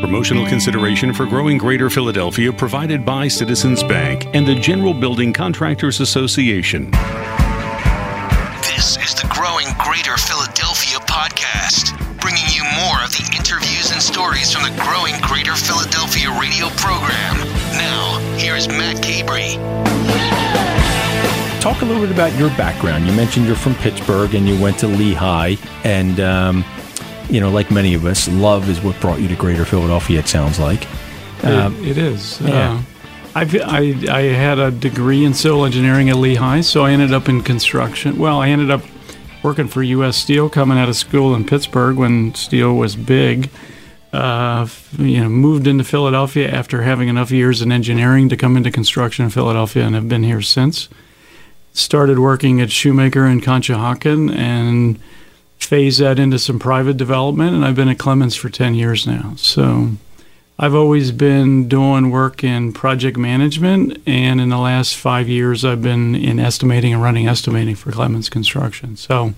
Promotional consideration for growing Greater Philadelphia provided by Citizens Bank and the General Building Contractors Association. This is the Growing Greater Philadelphia podcast, bringing you more of the interviews and stories from the Growing Greater Philadelphia radio program. Now, here is Matt Cabrey. Talk a little bit about your background. You mentioned you're from Pittsburgh and you went to Lehigh, and um, you know, like many of us, love is what brought you to Greater Philadelphia. It sounds like. Um, it, it is. Yeah. Uh, I've, I, I had a degree in civil engineering at Lehigh, so I ended up in construction. Well, I ended up working for U.S. Steel coming out of school in Pittsburgh when steel was big. Uh, you know, moved into Philadelphia after having enough years in engineering to come into construction in Philadelphia, and have been here since. Started working at Shoemaker and Conshohocken and phase that into some private development, and I've been at Clemens for 10 years now. So I've always been doing work in project management, and in the last five years, I've been in estimating and running estimating for Clemens Construction. So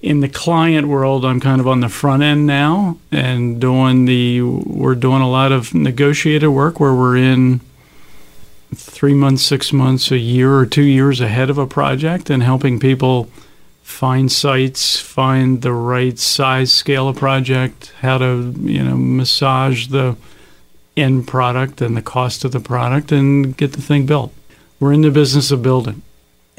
in the client world, I'm kind of on the front end now and doing the, we're doing a lot of negotiated work where we're in three months, six months, a year, or two years ahead of a project and helping people find sites, find the right size, scale of project, how to you know massage the end product and the cost of the product, and get the thing built. We're in the business of building.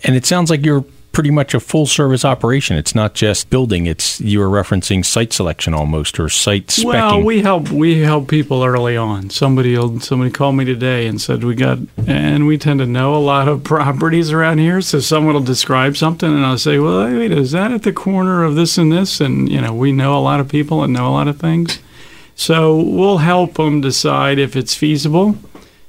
And it sounds like you're pretty much a full service operation. It's not just building. It's you were referencing site selection almost or site specking. Well, we help we help people early on. Somebody somebody called me today and said we got and we tend to know a lot of properties around here. So someone will describe something and I'll say, well, wait, is that at the corner of this and this? And you know, we know a lot of people and know a lot of things. So we'll help them decide if it's feasible.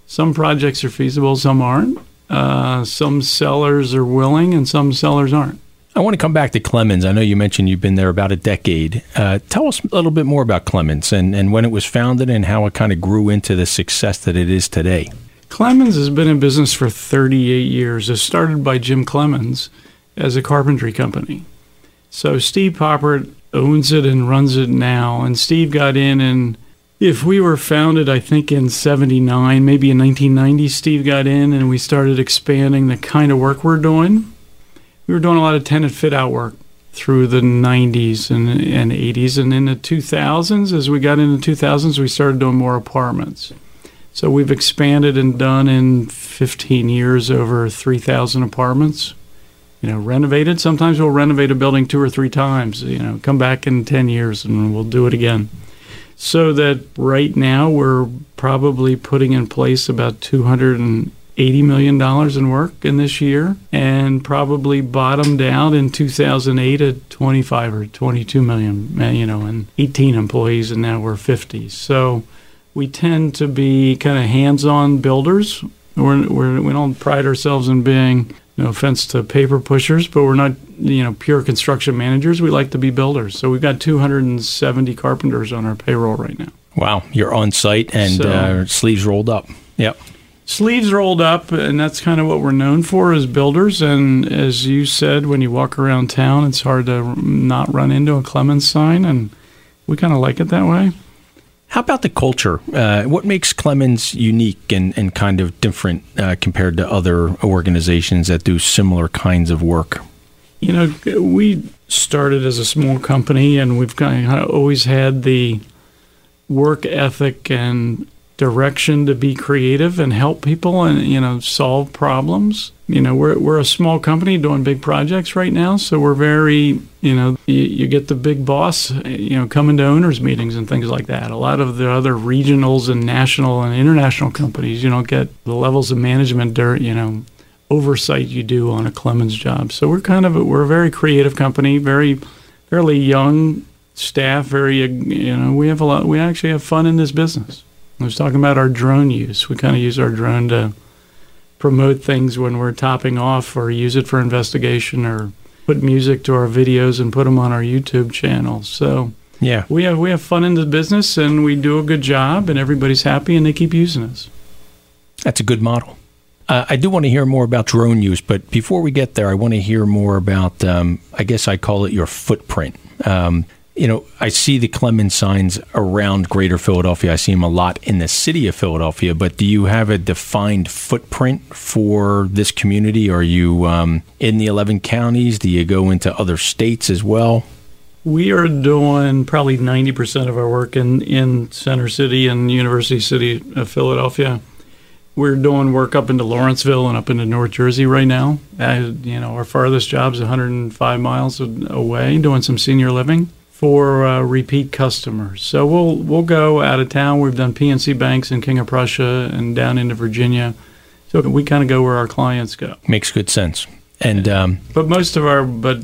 Some projects are feasible, some aren't. Uh, some sellers are willing and some sellers aren't. I want to come back to Clemens. I know you mentioned you've been there about a decade. Uh, tell us a little bit more about Clemens and, and when it was founded and how it kind of grew into the success that it is today. Clemens has been in business for 38 years. It started by Jim Clemens as a carpentry company. So Steve Poppert owns it and runs it now. And Steve got in and if we were founded, I think in 79, maybe in 1990, Steve got in and we started expanding the kind of work we're doing. We were doing a lot of tenant fit out work through the 90s and, and 80s. And in the 2000s, as we got into 2000s, we started doing more apartments. So we've expanded and done in 15 years over 3,000 apartments. You know, renovated. Sometimes we'll renovate a building two or three times. You know, come back in 10 years and we'll do it again so that right now we're probably putting in place about 280 million dollars in work in this year and probably bottomed out in 2008 at 25 or 22 million eh, you know and 18 employees and now we're 50 so we tend to be kind of hands-on builders. We're, we're, we don't pride ourselves in being no offense to paper pushers, but we're not, you know, pure construction managers. We like to be builders. So we've got 270 carpenters on our payroll right now. Wow, you're on site and So- uh, sleeves rolled up. Yep. Sleeves rolled up, and that's kind of what we're known for as builders. And as you said, when you walk around town, it's hard to not run into a Clemens sign, and we kind of like it that way. How about the culture? Uh, what makes Clemens unique and, and kind of different uh, compared to other organizations that do similar kinds of work? You know, we started as a small company, and we've kind of always had the work ethic and direction to be creative and help people and you know solve problems. You know, we're we're a small company doing big projects right now, so we're very you know you, you get the big boss you know coming to owners meetings and things like that. A lot of the other regionals and national and international companies, you don't get the levels of management dirt you know oversight you do on a Clemens job. So we're kind of a, we're a very creative company, very fairly young staff, very you know we have a lot. We actually have fun in this business. I was talking about our drone use. We kind of use our drone to promote things when we're topping off, or use it for investigation, or put music to our videos and put them on our YouTube channel. So Yeah. we have we have fun in the business, and we do a good job, and everybody's happy, and they keep using us. That's a good model. Uh, I do want to hear more about drone use, but before we get there, I want to hear more about, um, I guess I call it your footprint. Um, you know, I see the Clemens signs around Greater Philadelphia. I see them a lot in the city of Philadelphia. But do you have a defined footprint for this community? Are you um, in the 11 counties? Do you go into other states as well? We are doing probably 90% of our work in, in Center City and University City of Philadelphia. We're doing work up into Lawrenceville and up into North Jersey right now. Uh, you know, our farthest job is 105 miles away, doing some senior living for uh, repeat customers. So we'll we'll go out of town. We've done PNC banks in King of Prussia and down into Virginia. So we kind of go where our clients go. Makes good sense. And um, but most of our but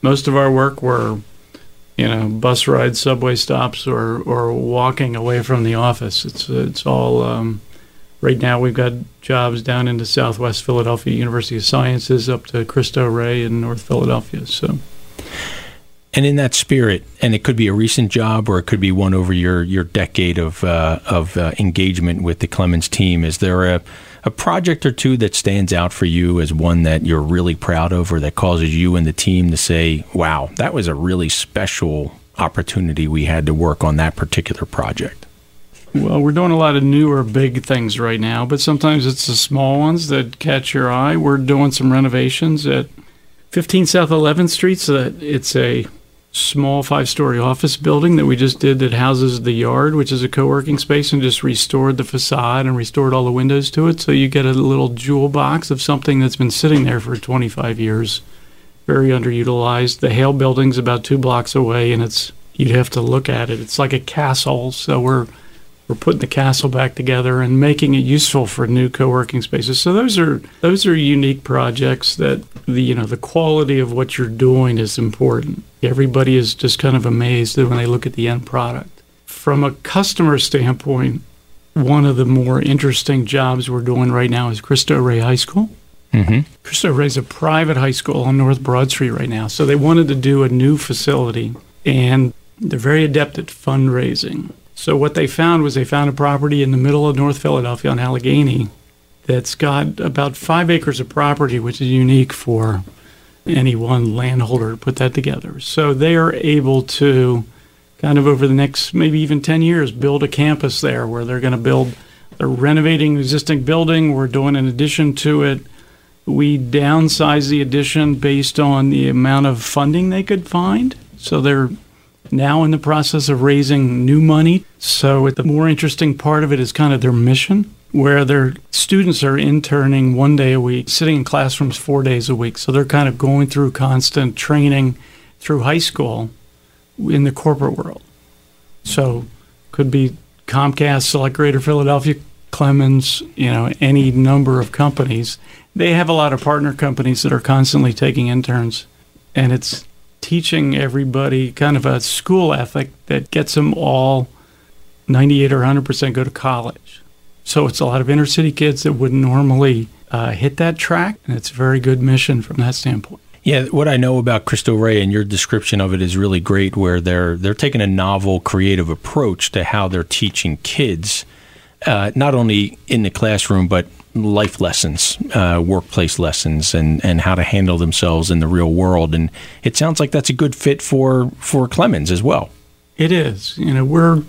most of our work we're you know bus rides, subway stops, or or walking away from the office. It's it's all. Um, right now, we've got jobs down into Southwest Philadelphia University of Sciences, up to Cristo Rey in North Philadelphia. So. And in that spirit, and it could be a recent job or it could be one over your, your decade of, uh, of uh, engagement with the Clemens team, is there a, a project or two that stands out for you as one that you're really proud of or that causes you and the team to say, wow, that was a really special opportunity we had to work on that particular project? Well, we're doing a lot of newer big things right now, but sometimes it's the small ones that catch your eye. We're doing some renovations at 15 South 11th Street. So that it's a small five story office building that we just did that houses the yard, which is a co working space, and just restored the facade and restored all the windows to it. So you get a little jewel box of something that's been sitting there for 25 years, very underutilized. The Hale building's about two blocks away, and it's you'd have to look at it. It's like a castle. So we're we're putting the castle back together and making it useful for new co-working spaces. So those are those are unique projects that the you know the quality of what you're doing is important. Everybody is just kind of amazed when they look at the end product. From a customer standpoint, one of the more interesting jobs we're doing right now is Cristo Rey High School. Mm-hmm. Cristo Rey is a private high school on North Broad Street right now. So they wanted to do a new facility, and they're very adept at fundraising. So what they found was they found a property in the middle of North Philadelphia on Allegheny that's got about five acres of property, which is unique for any one landholder to put that together. So they are able to kind of over the next maybe even 10 years build a campus there where they're going to build they're renovating existing building. We're doing an addition to it. We downsize the addition based on the amount of funding they could find. So they're now in the process of raising new money. So the more interesting part of it is kind of their mission, where their students are interning one day a week, sitting in classrooms four days a week. So they're kind of going through constant training through high school in the corporate world. So could be Comcast, Select Greater Philadelphia, Clemens, you know, any number of companies. They have a lot of partner companies that are constantly taking interns. And it's teaching everybody kind of a school ethic that gets them all 98 or 100% go to college. So it's a lot of inner city kids that wouldn't normally uh, hit that track, and it's a very good mission from that standpoint. Yeah, what I know about Cristo Rey and your description of it is really great. Where they're they're taking a novel, creative approach to how they're teaching kids, uh, not only in the classroom but life lessons, uh, workplace lessons, and, and how to handle themselves in the real world. And it sounds like that's a good fit for for Clemens as well. It is. You know, we're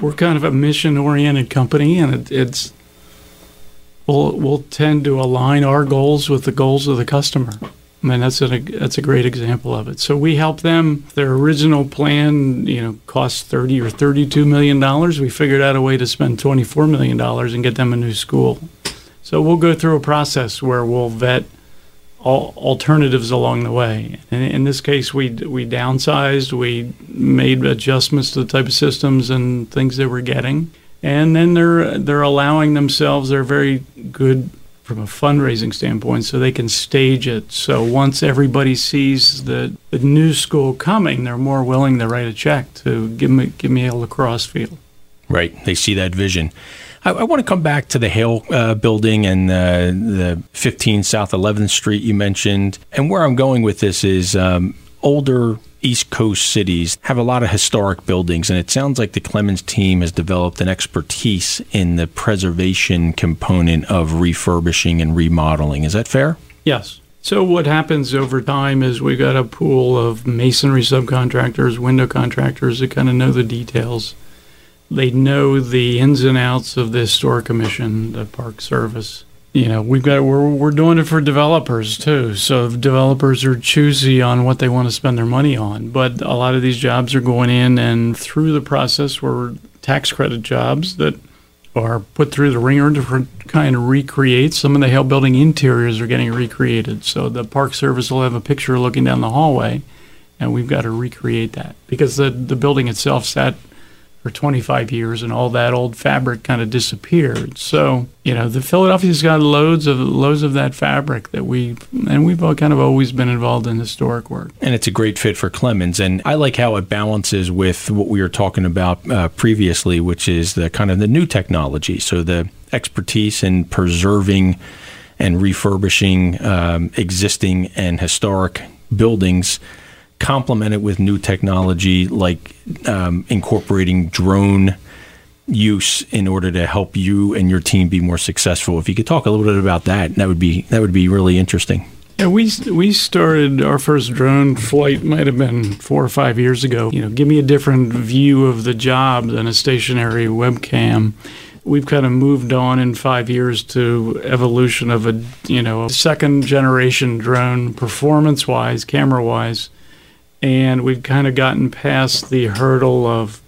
we're kind of a mission oriented company, and it, it's we'll we'll tend to align our goals with the goals of the customer. I mean, that's a that's a great example of it. So we help them. Their original plan, you know, cost thirty or thirty-two million dollars. We figured out a way to spend twenty-four million dollars and get them a new school. So we'll go through a process where we'll vet all alternatives along the way. And in this case, we we downsized, we made adjustments to the type of systems and things they were getting, and then they're they're allowing themselves. They're very good from a fundraising standpoint, so they can stage it. So once everybody sees the, the new school coming, they're more willing to write a check to give me give me a lacrosse field. Right, they see that vision. I, I want to come back to the Hale uh, building and uh, the 15 South 11th Street you mentioned. And where I'm going with this is um, older East Coast cities have a lot of historic buildings, and it sounds like the Clemens team has developed an expertise in the preservation component of refurbishing and remodeling. Is that fair? Yes. So what happens over time is we've got a pool of masonry subcontractors, window contractors that kind of know the details. They know the ins and outs of the historic commission, the park service. You know, we've got we're we're doing it for developers too. So developers are choosy on what they want to spend their money on. But a lot of these jobs are going in and through the process were tax credit jobs that are put through the ringer to kind of recreate. Some of the Hale building interiors are getting recreated. So the Park Service will have a picture looking down the hallway, and we've got to recreate that because the, the building itself sat for 25 years and all that old fabric kind of disappeared. So, you know, the Philadelphia's got loads of loads of that fabric that we and we've all kind of always been involved in historic work. And it's a great fit for Clemens and I like how it balances with what we were talking about uh, previously, which is the kind of the new technology. So the expertise in preserving and refurbishing um, existing and historic buildings complement it with new technology like um, incorporating drone use in order to help you and your team be more successful. If you could talk a little bit about that, that would be that would be really interesting. Yeah, we we started our first drone flight might have been four or five years ago. You know, give me a different view of the job than a stationary webcam. We've kind of moved on in five years to evolution of a you know a second generation drone, performance wise, camera wise, and we've kind of gotten past the hurdle of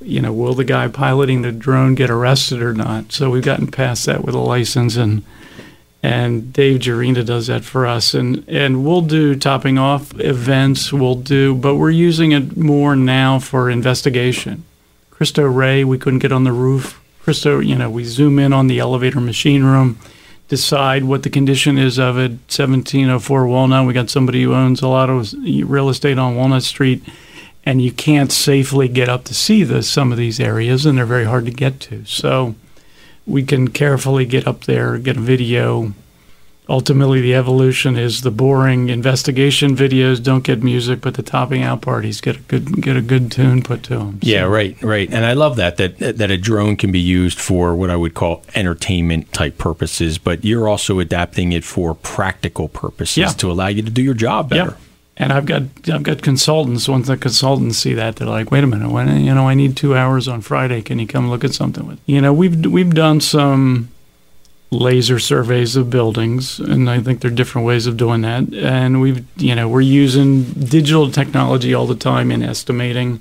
you know will the guy piloting the drone get arrested or not? So we've gotten past that with a license and and Dave Jarina does that for us. And and we'll do topping off events we'll do but we're using it more now for investigation. Cristo Rey we couldn't get on the roof. Cristo you know we zoom in on the elevator machine room decide what the condition is of it. 1704 Walnut. We got somebody who owns a lot of real estate on Walnut Street, and you can't safely get up to see the, some of these areas, and they're very hard to get to. So we can carefully get up there, get a video, ultimately the evolution is the boring investigation videos don't get music but the topping out parties get a good get a good tune put to them so. yeah right right and i love that that that a drone can be used for what i would call entertainment type purposes but you're also adapting it for practical purposes yeah. to allow you to do your job better yeah. And I've got I've got consultants. Once the consultants see that, they're like, "Wait a minute, when you know I need two hours on Friday, can you come look at something with?" You know, we've we've done some laser surveys of buildings, and I think there are different ways of doing that. And we've, you know, we're using digital technology all the time in estimating.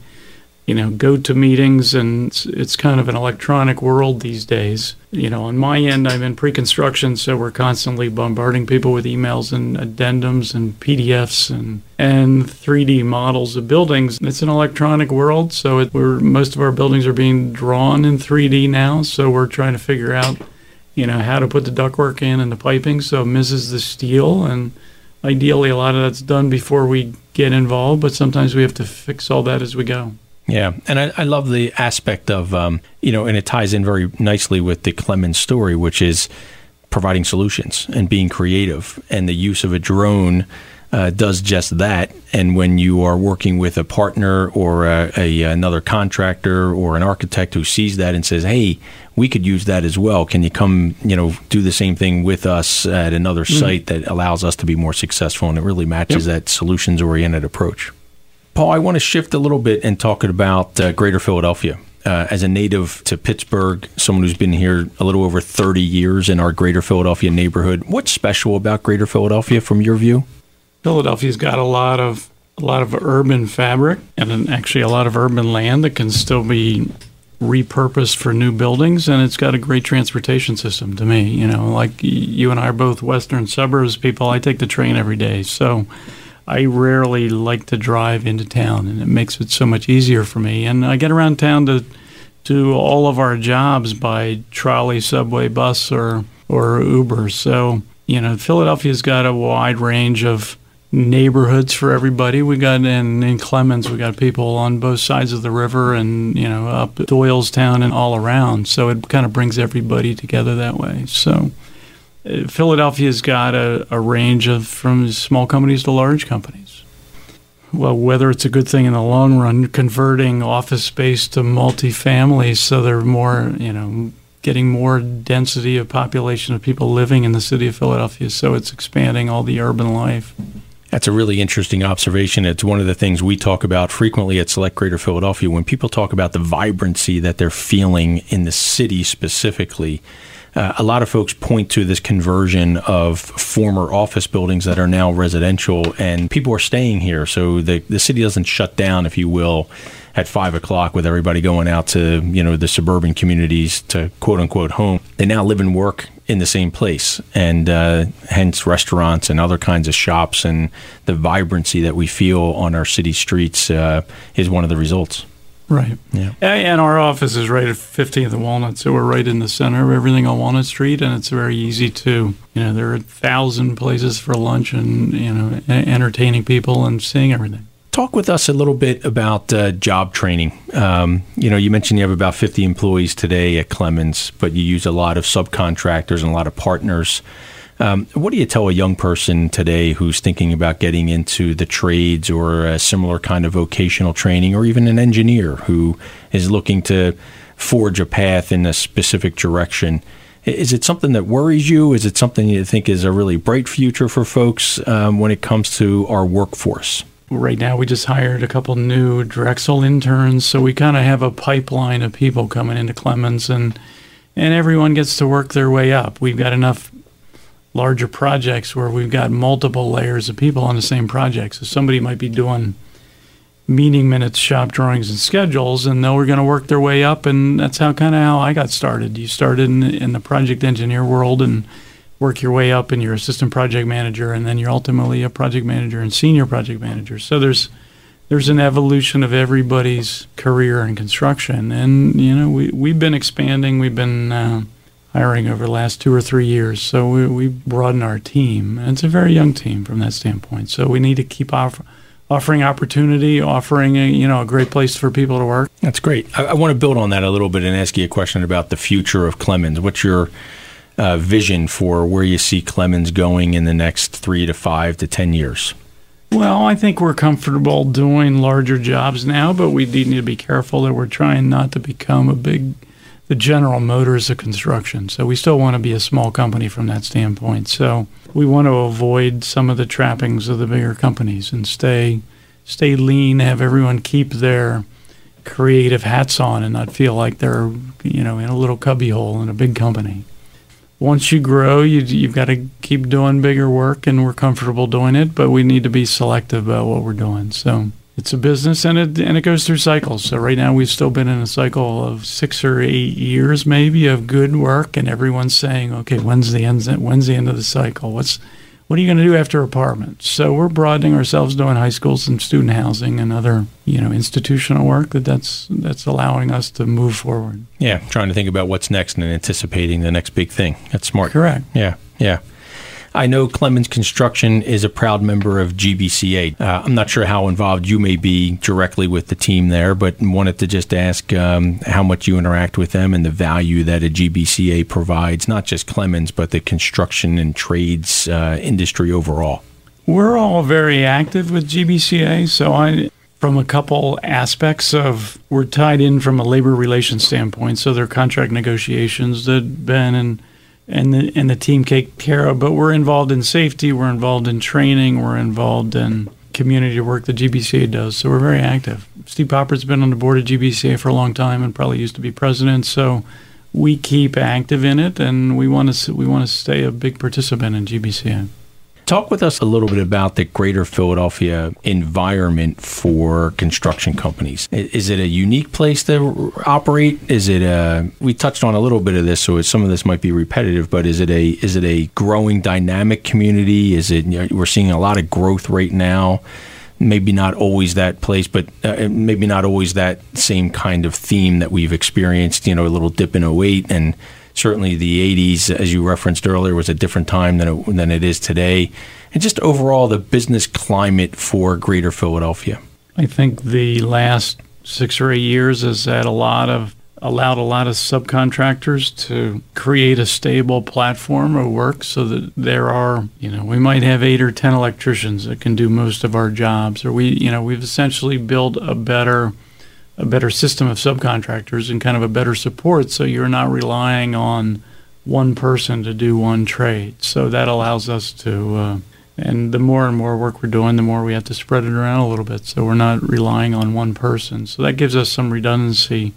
You know, go to meetings, and it's, it's kind of an electronic world these days. You know, on my end, I'm in pre-construction, so we're constantly bombarding people with emails and addendums and PDFs and and 3D models of buildings. It's an electronic world, so it, we're most of our buildings are being drawn in 3D now. So we're trying to figure out you know, how to put the ductwork in and the piping so misses the steel. And ideally, a lot of that's done before we get involved, but sometimes we have to fix all that as we go. Yeah, and I, I love the aspect of, um, you know, and it ties in very nicely with the Clemens story, which is providing solutions and being creative and the use of a drone uh, does just that. And when you are working with a partner or a, a, another contractor or an architect who sees that and says, "Hey, we could use that as well. Can you come, you know, do the same thing with us at another mm-hmm. site that allows us to be more successful?" And it really matches yep. that solutions-oriented approach. Paul, I want to shift a little bit and talk about uh, Greater Philadelphia. Uh, as a native to Pittsburgh, someone who's been here a little over 30 years in our Greater Philadelphia neighborhood, what's special about Greater Philadelphia from your view? Philadelphia's got a lot of a lot of urban fabric and actually a lot of urban land that can still be repurposed for new buildings and it's got a great transportation system to me you know like you and I are both western suburbs people. I take the train every day so I rarely like to drive into town and it makes it so much easier for me. And I get around town to to all of our jobs by trolley subway bus or or Uber. So you know Philadelphia's got a wide range of neighborhoods for everybody. We got in in Clemens, we got people on both sides of the river, and you know up Doylestown and all around. So it kind of brings everybody together that way. So uh, Philadelphia's got a, a range of from small companies to large companies. Well, whether it's a good thing in the long run, converting office space to multifamily so they're more, you know, getting more density of population of people living in the city of Philadelphia, so it's expanding all the urban life. That's a really interesting observation. It's one of the things we talk about frequently at Select Greater Philadelphia when people talk about the vibrancy that they're feeling in the city specifically. Uh, a lot of folks point to this conversion of former office buildings that are now residential, and people are staying here. So the, the city doesn't shut down, if you will, at five o'clock with everybody going out to you know the suburban communities to quote unquote home. They now live and work in the same place, and uh, hence restaurants and other kinds of shops, and the vibrancy that we feel on our city streets uh, is one of the results. Right. Yeah. And our office is right at 15th and Walnut, so we're right in the center of everything on Walnut Street, and it's very easy to, you know, there are a thousand places for lunch and, you know, entertaining people and seeing everything. Talk with us a little bit about uh, job training. Um, you know, you mentioned you have about 50 employees today at Clemens, but you use a lot of subcontractors and a lot of partners. Um, what do you tell a young person today who's thinking about getting into the trades or a similar kind of vocational training, or even an engineer who is looking to forge a path in a specific direction? Is it something that worries you? Is it something you think is a really bright future for folks um, when it comes to our workforce? Right now, we just hired a couple new Drexel interns, so we kind of have a pipeline of people coming into Clemens, and and everyone gets to work their way up. We've got enough larger projects where we've got multiple layers of people on the same project. So somebody might be doing meeting minutes, shop drawings, and schedules, and they are going to work their way up. And that's how kind of how I got started. You started in, in the project engineer world and work your way up, and you're assistant project manager, and then you're ultimately a project manager and senior project manager. So there's there's an evolution of everybody's career in construction, and you know we we've been expanding. We've been uh, hiring over the last two or three years. So we, we broaden our team. And it's a very young team from that standpoint. So we need to keep off, offering opportunity, offering a, you know a great place for people to work. That's great. I, I want to build on that a little bit and ask you a question about the future of Clemens. What's your uh, vision for where you see Clemens going in the next three to five to ten years? Well, I think we're comfortable doing larger jobs now, but we need to be careful that we're trying not to become a big the General Motors of construction. So we still want to be a small company from that standpoint. So we want to avoid some of the trappings of the bigger companies and stay stay lean, have everyone keep their creative hats on and not feel like they're, you know, in a little cubbyhole in a big company. Once you grow, you, you've got to keep doing bigger work, and we're comfortable doing it, but we need to be selective about what we're doing. So it's a business and it and it goes through cycles. So right now we've still been in a cycle of six or eight years maybe of good work, and everyone's saying, okay, when's the end? When's the end of the cycle? What's what are you going to do after apartments? So we're broadening ourselves, doing high schools and student housing and other you know institutional work that that's that's allowing us to move forward. Yeah, trying to think about what's next and anticipating the next big thing. That's smart. Correct. Yeah, yeah. I know Clemens Construction is a proud member of GBCA. Uh, I'm not sure how involved you may be directly with the team there, but wanted to just ask um, how much you interact with them and the value that a GBCA provides, not just Clemens, but the construction and trades uh, industry overall. We're all very active with GBCA, so I from a couple aspects of we're tied in from a labor relations standpoint. So there are contract negotiations that Ben and and the and the team take care of. But we're involved in safety, we're involved in training, we're involved in community work that GBCA does. So we're very active. Steve Popper's been on the board of GBCA for a long time and probably used to be president. So we keep active in it, and we want to we want to stay a big participant in GBCA. Talk with us a little bit about the greater Philadelphia environment for construction companies. Is it a unique place to operate? Is it a we touched on a little bit of this, so some of this might be repetitive, but is it a is it a growing dynamic community? Is it you know, we're seeing a lot of growth right now? Maybe not always that place, but uh, maybe not always that same kind of theme that we've experienced. You know, a little dip in 08 and certainly the 80s, as you referenced earlier, was a different time than it, than it is today. And just overall, the business climate for Greater Philadelphia. I think the last six or eight years has had a lot of allowed a lot of subcontractors to create a stable platform of work so that there are you know we might have eight or ten electricians that can do most of our jobs or we you know we've essentially built a better a better system of subcontractors and kind of a better support so you're not relying on one person to do one trade. So that allows us to, uh, and the more and more work we're doing, the more we have to spread it around a little bit. So we're not relying on one person. So that gives us some redundancy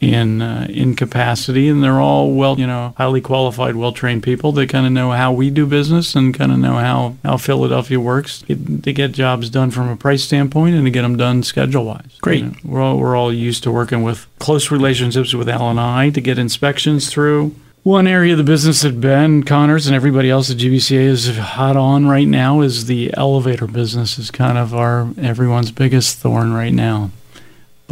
in uh, in capacity, and they're all well, you know, highly qualified, well trained people. They kind of know how we do business and kind of know how how Philadelphia works. It, they get jobs done from a price standpoint and to get them done schedule wise. Great. You know, we're all we're all used to working with close relationships with L and I to get inspections through. One area of the business that Ben Connors and everybody else at GBCA is hot on right now is the elevator business. Is kind of our everyone's biggest thorn right now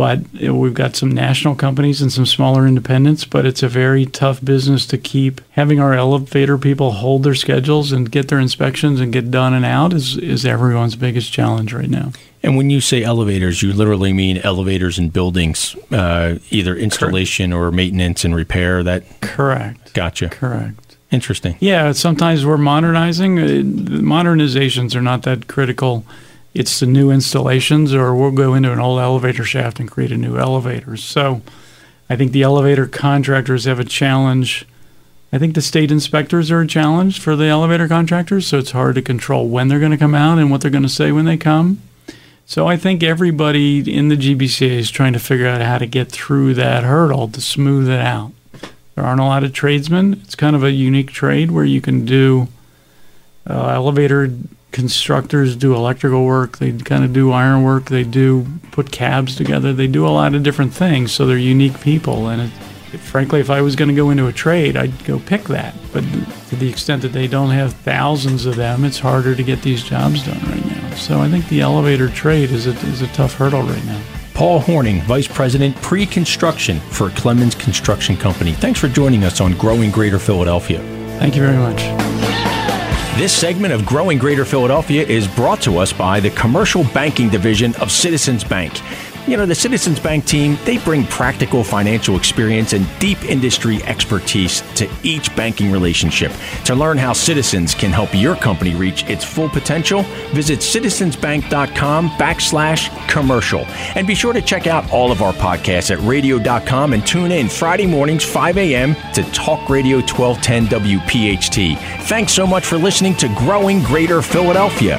but we've got some national companies and some smaller independents but it's a very tough business to keep having our elevator people hold their schedules and get their inspections and get done and out is, is everyone's biggest challenge right now. And when you say elevators you literally mean elevators in buildings uh, either installation correct. or maintenance and repair that correct. Gotcha. Correct. Interesting. Yeah sometimes we're modernizing. Uh, modernizations are not that critical it's the new installations, or we'll go into an old elevator shaft and create a new elevator. So I think the elevator contractors have a challenge. I think the state inspectors are a challenge for the elevator contractors, so it's hard to control when they're going to come out and what they're going to say when they come. So I think everybody in the GBCA is trying to figure out how to get through that hurdle to smooth it out. There aren't a lot of tradesmen. It's kind of a unique trade where you can do uh, elevator constructors do electrical work, they kind of do iron work, they do put cabs together, they do a lot of different things. So they're unique people. And it, frankly, if I was going to go into a trade, I'd go pick that. But to the extent that they don't have thousands of them, it's harder to get these jobs done right now. So I think the elevator trade is a, is a tough hurdle right now. Paul Horning, Vice President Pre Construction for Clemens Construction Company. Thanks for joining us on Growing Greater Philadelphia. Thank you very much. This segment of Growing Greater Philadelphia is brought to us by the Commercial Banking Division of Citizens Bank. You know, the Citizens Bank team, they bring practical financial experience and deep industry expertise to each banking relationship. To learn how Citizens can help your company reach its full potential, visit citizensbank.com backslash commercial. And be sure to check out all of our podcasts at radio.com and tune in Friday mornings, 5 a.m. to Talk Radio 1210 WPHT. Thanks so much for listening to Growing Greater Philadelphia.